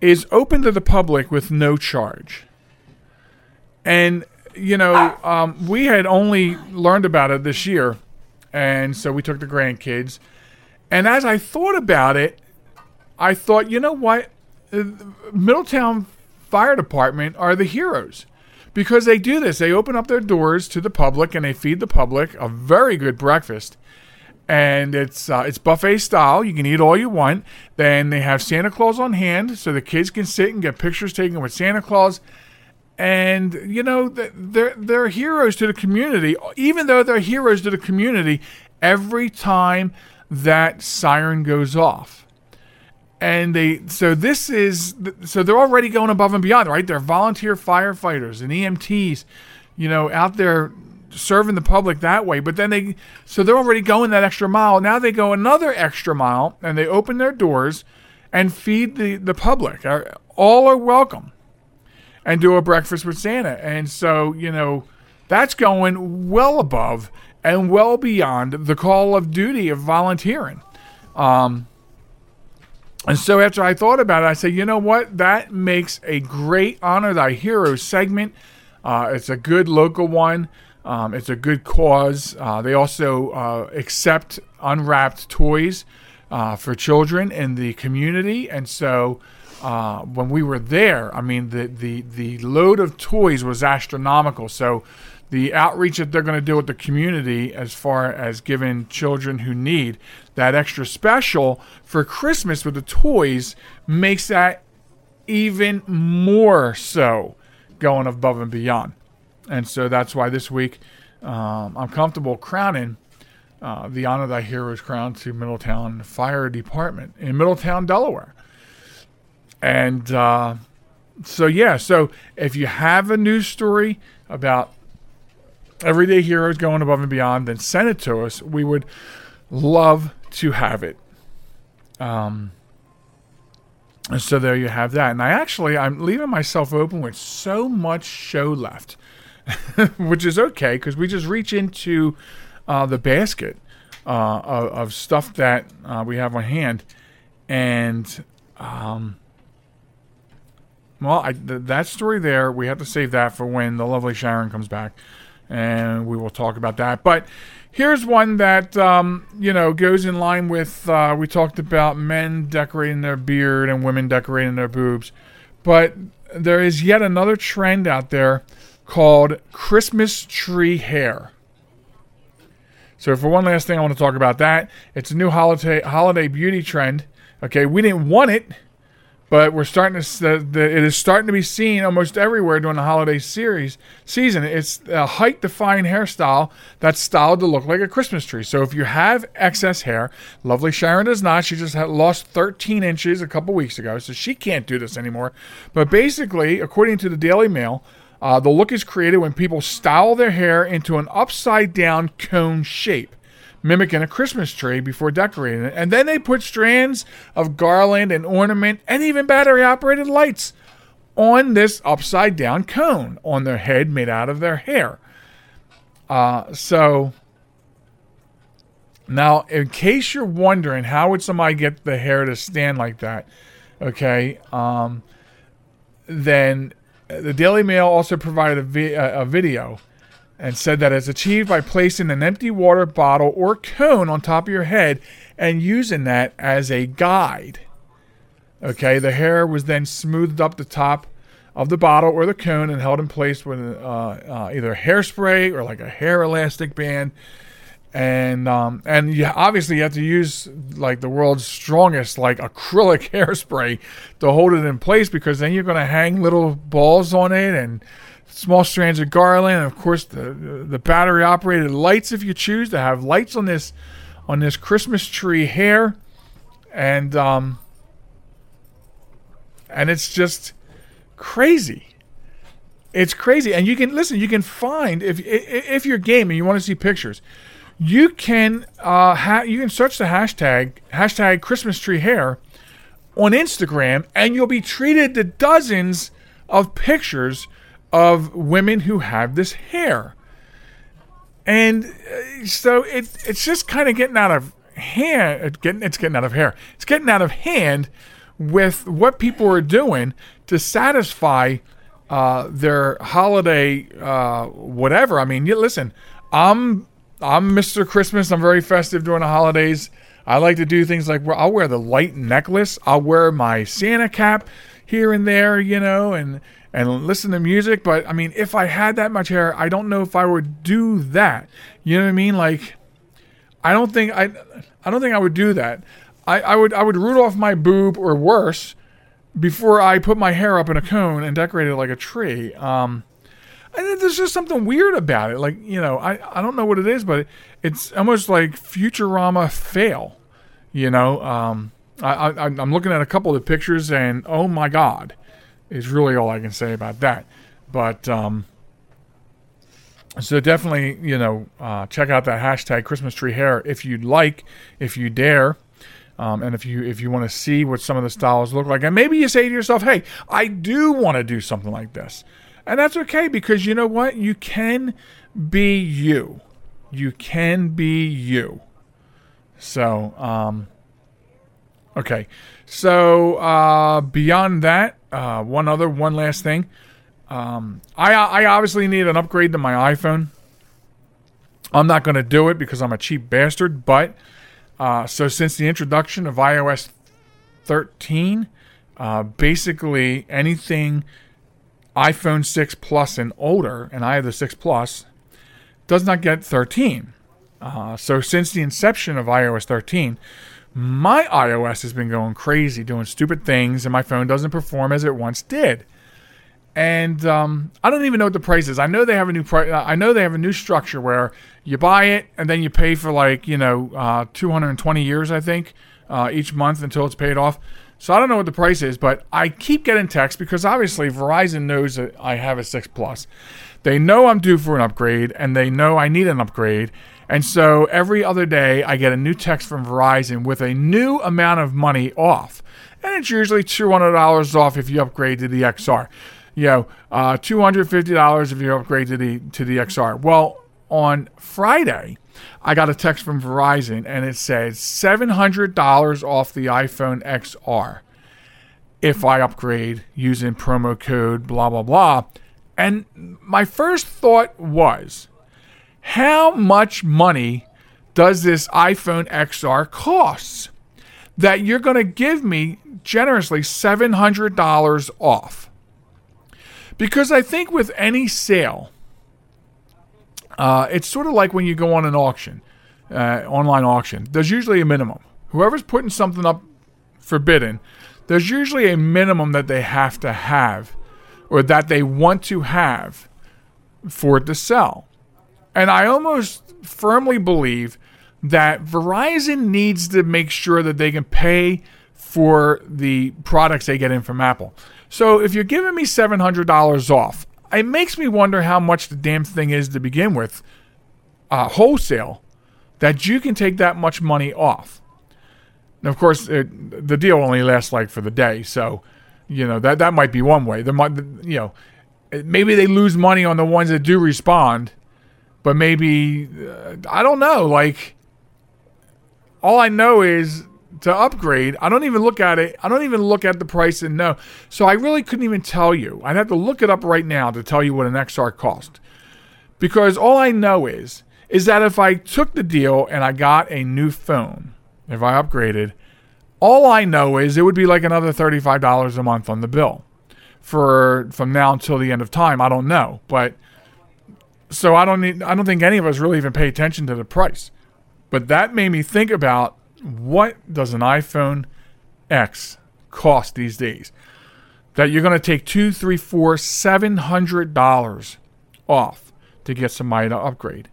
is open to the public with no charge. And you know, um, we had only learned about it this year, and so we took the grandkids. And as I thought about it, I thought, you know what, Middletown Fire Department are the heroes because they do this. They open up their doors to the public and they feed the public a very good breakfast and it's uh, it's buffet style. You can eat all you want. Then they have Santa Claus on hand, so the kids can sit and get pictures taken with Santa Claus. And you know they're they're heroes to the community. Even though they're heroes to the community, every time that siren goes off, and they so this is so they're already going above and beyond, right? They're volunteer firefighters and EMTs, you know, out there serving the public that way. But then they, so they're already going that extra mile. Now they go another extra mile and they open their doors and feed the, the public. All are welcome and do a breakfast with Santa. And so, you know, that's going well above and well beyond the call of duty of volunteering. Um, and so after I thought about it, I said, you know what? That makes a great Honor Thy Heroes segment. Uh, it's a good local one. Um, it's a good cause. Uh, they also uh, accept unwrapped toys uh, for children in the community, and so uh, when we were there, I mean the, the the load of toys was astronomical. So the outreach that they're going to do with the community, as far as giving children who need that extra special for Christmas with the toys, makes that even more so going above and beyond. And so that's why this week um, I'm comfortable crowning uh, the Honor Thy Heroes crown to Middletown Fire Department in Middletown, Delaware. And uh, so, yeah, so if you have a news story about everyday heroes going above and beyond, then send it to us. We would love to have it. Um, and so there you have that. And I actually, I'm leaving myself open with so much show left. (laughs) which is okay because we just reach into uh, the basket uh, of, of, stuff that uh, we have on hand. and um, well, I, th- that story there we have to save that for when the lovely Sharen comes back, and we will talk about that. But here's one that um, you know goes in line with uh, we talked about men decorating their beard and women decorating their boobs, but there is yet another trend out there called Christmas tree hair. So for one last thing, I want to talk about that. It's a new holiday holiday beauty trend. Okay, we didn't want it, but we're starting to. Uh, the, it is starting to be seen almost everywhere during the holiday series season. It's a height-defying hairstyle that's styled to look like a Christmas tree. So if you have excess hair, lovely Sharen does not. She just lost 13 inches a couple weeks ago, so she can't do this anymore. But basically, according to the Daily Mail. Uh, the look is created when people style their hair into an upside down cone shape, mimicking a Christmas tree before decorating it. And then they put strands of garland and ornament and even battery operated lights on this upside down cone on their head made out of their hair. Uh, so now, in case you're wondering how would somebody get the hair to stand like that, okay, um, then the Daily Mail also provided a, vi- a, video and said that it's achieved by placing an empty water bottle or cone on top of your head and using that as a guide. Okay, the hair was then smoothed up the top of the bottle or the cone and held in place with uh, uh, either hairspray or like a hair elastic band and um, and you obviously you have to use like the world's strongest like acrylic (laughs) hairspray to hold it in place because then you're going to hang little balls on it and small strands of garland and of course the the battery operated lights if you choose to have lights on this on this Christmas tree hair and um and it's just crazy. It's crazy. And you can listen you can find if if you're game and you want to see pictures you can uh, ha- you can search the hashtag hashtag Christmas tree hair on Instagram, and you'll be treated to dozens of pictures of women who have this hair. And uh, so it, it's just kind of getting out of hand. It's getting, it's getting out of hair. It's getting out of hand with what people are doing to satisfy uh, their holiday uh, whatever. I mean, listen, I'm I'm Mr. Christmas. I'm very festive during the holidays. I like to do things like I'll wear the light necklace. I'll wear my Santa cap here and there, you know, and and listen to music. But I mean, if I had that much hair, I don't know if I would do that. You know what I mean? Like, I don't think I, I don't think I would do that. I, I would I would root off my boob or worse before I put my hair up in a cone and decorate it like a tree. Um, and there's just something weird about it. Like, you know, I, I don't know what it is, but it's almost like Futurama fail. You know, um, I, I, I'm looking at a couple of the pictures, and oh my God, is really all I can say about that. But, um, so definitely, you know, uh, check out that hashtag Christmas tree hair if you'd like, if you dare. Um, and if you if you want to see what some of the styles look like, and maybe you say to yourself, "Hey, I do want to do something like this," And that's okay because you know what? You can be you. You can be you. So, um, okay. So, uh, beyond that, uh, one other, one last thing. Um, I, I obviously need an upgrade to my iPhone. I'm not going to do it because I'm a cheap bastard, but uh, so since the introduction of iOS 13, uh, basically anything iPhone 6 Plus and older, and I have the 6 Plus, does not get 13. Uh, so since the inception of iOS 13, my iOS has been going crazy, doing stupid things, and my phone doesn't perform as it once did. And um, I don't even know what the price is. I know they have a new price. Uh, I know they have a new structure where you buy it and then you pay for like you know uh, 220 years, I think, uh, each month until it's paid off. So I don't know what the price is, but I keep getting texts because obviously Verizon knows that I have a 6 Plus. They know I'm due for an upgrade and they know I need an upgrade. And so every other day I get a new text from Verizon with a new amount of money off. And it's usually $200 off if you upgrade to the XR. You know, uh, $250 if you upgrade to the to the XR. Well, on Friday, I got a text from Verizon and it said $700 off the iPhone XR if I upgrade using promo code blah, blah, blah. And my first thought was, how much money does this iPhone XR cost? That you're going to give me generously $700 off. Because I think with any sale, uh, it's sort of like when you go on an auction, uh, online auction. There's usually a minimum. Whoever's putting something up for bidding, there's usually a minimum that they have to have or that they want to have for it to sell. And I almost firmly believe that Verizon needs to make sure that they can pay for the products they get in from Apple. So if you're giving me $700 off, it makes me wonder how much the damn thing is to begin with, uh, wholesale, that you can take that much money off. Now, of course, it, the deal only lasts like for the day, so you know that that might be one way. There might, you know, maybe they lose money on the ones that do respond, but maybe uh, I don't know. Like, all I know is to upgrade. I don't even look at it. I don't even look at the price and know. So I really couldn't even tell you. I'd have to look it up right now to tell you what an XR cost, because all I know is is that if I took the deal and I got a new phone if I upgraded. All I know is it would be like another $35 a month on the bill for from now until the end of time. I don't know, but so I don't need, I don't think any of us really even pay attention to the price. But that made me think about what does an iPhone X cost these days? That you're going to take two, three, four, seven hundred dollars off to get somebody to upgrade.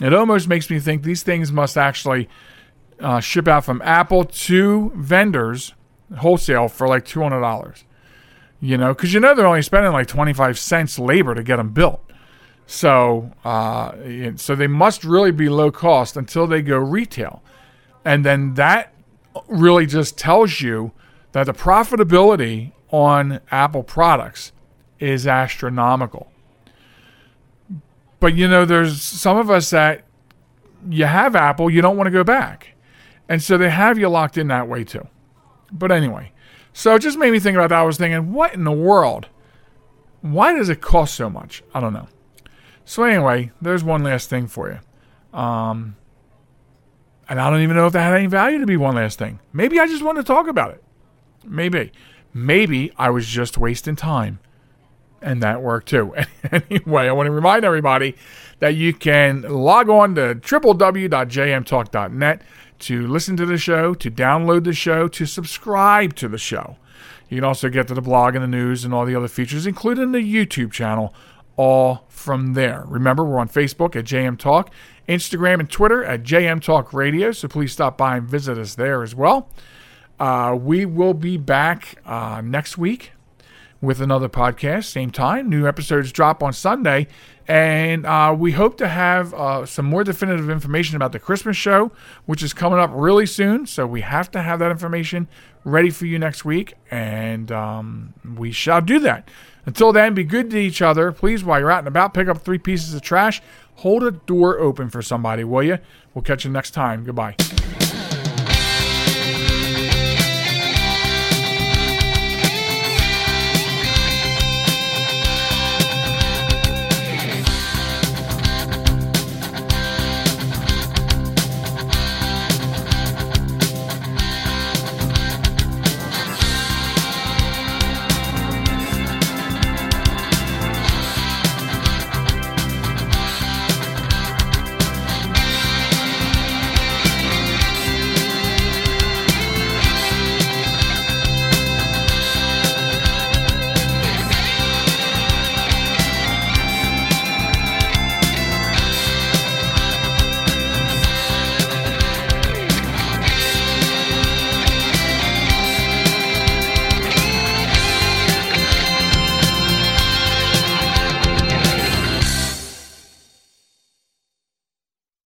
It almost makes me think these things must actually uh, ship out from Apple to vendors wholesale for like two hundred dollars. You know, because you know they're only spending like twenty five cents labor to get them built. So, uh, so they must really be low cost until they go retail, and then that really just tells you that the profitability on Apple products is astronomical. But you know, there's some of us that you have Apple, you don't want to go back. And so they have you locked in that way too. But anyway, so it just made me think about that. I was thinking, what in the world? Why does it cost so much? I don't know. So anyway, there's one last thing for you. Um, and I don't even know if that had any value to be one last thing. Maybe I just wanted to talk about it. Maybe. Maybe I was just wasting time. And that worked too. (laughs) anyway, I want to remind everybody that you can log on to www.jmtalk.net to listen to the show, to download the show, to subscribe to the show. You can also get to the blog and the news and all the other features, including the YouTube channel, all from there. Remember, we're on Facebook at JM Talk, Instagram and Twitter at JM Talk Radio, so please stop by and visit us there as well. Uh, we will be back uh, next week with another podcast, same time. New episodes drop on Sunday. And uh, we hope to have uh, some more definitive information about the Christmas show, which is coming up really soon. So we have to have that information ready for you next week. And um, we shall do that. Until then, be good to each other. Please, while you're out and about, pick up three pieces of trash. Hold a door open for somebody, will you? We'll catch you next time. Goodbye.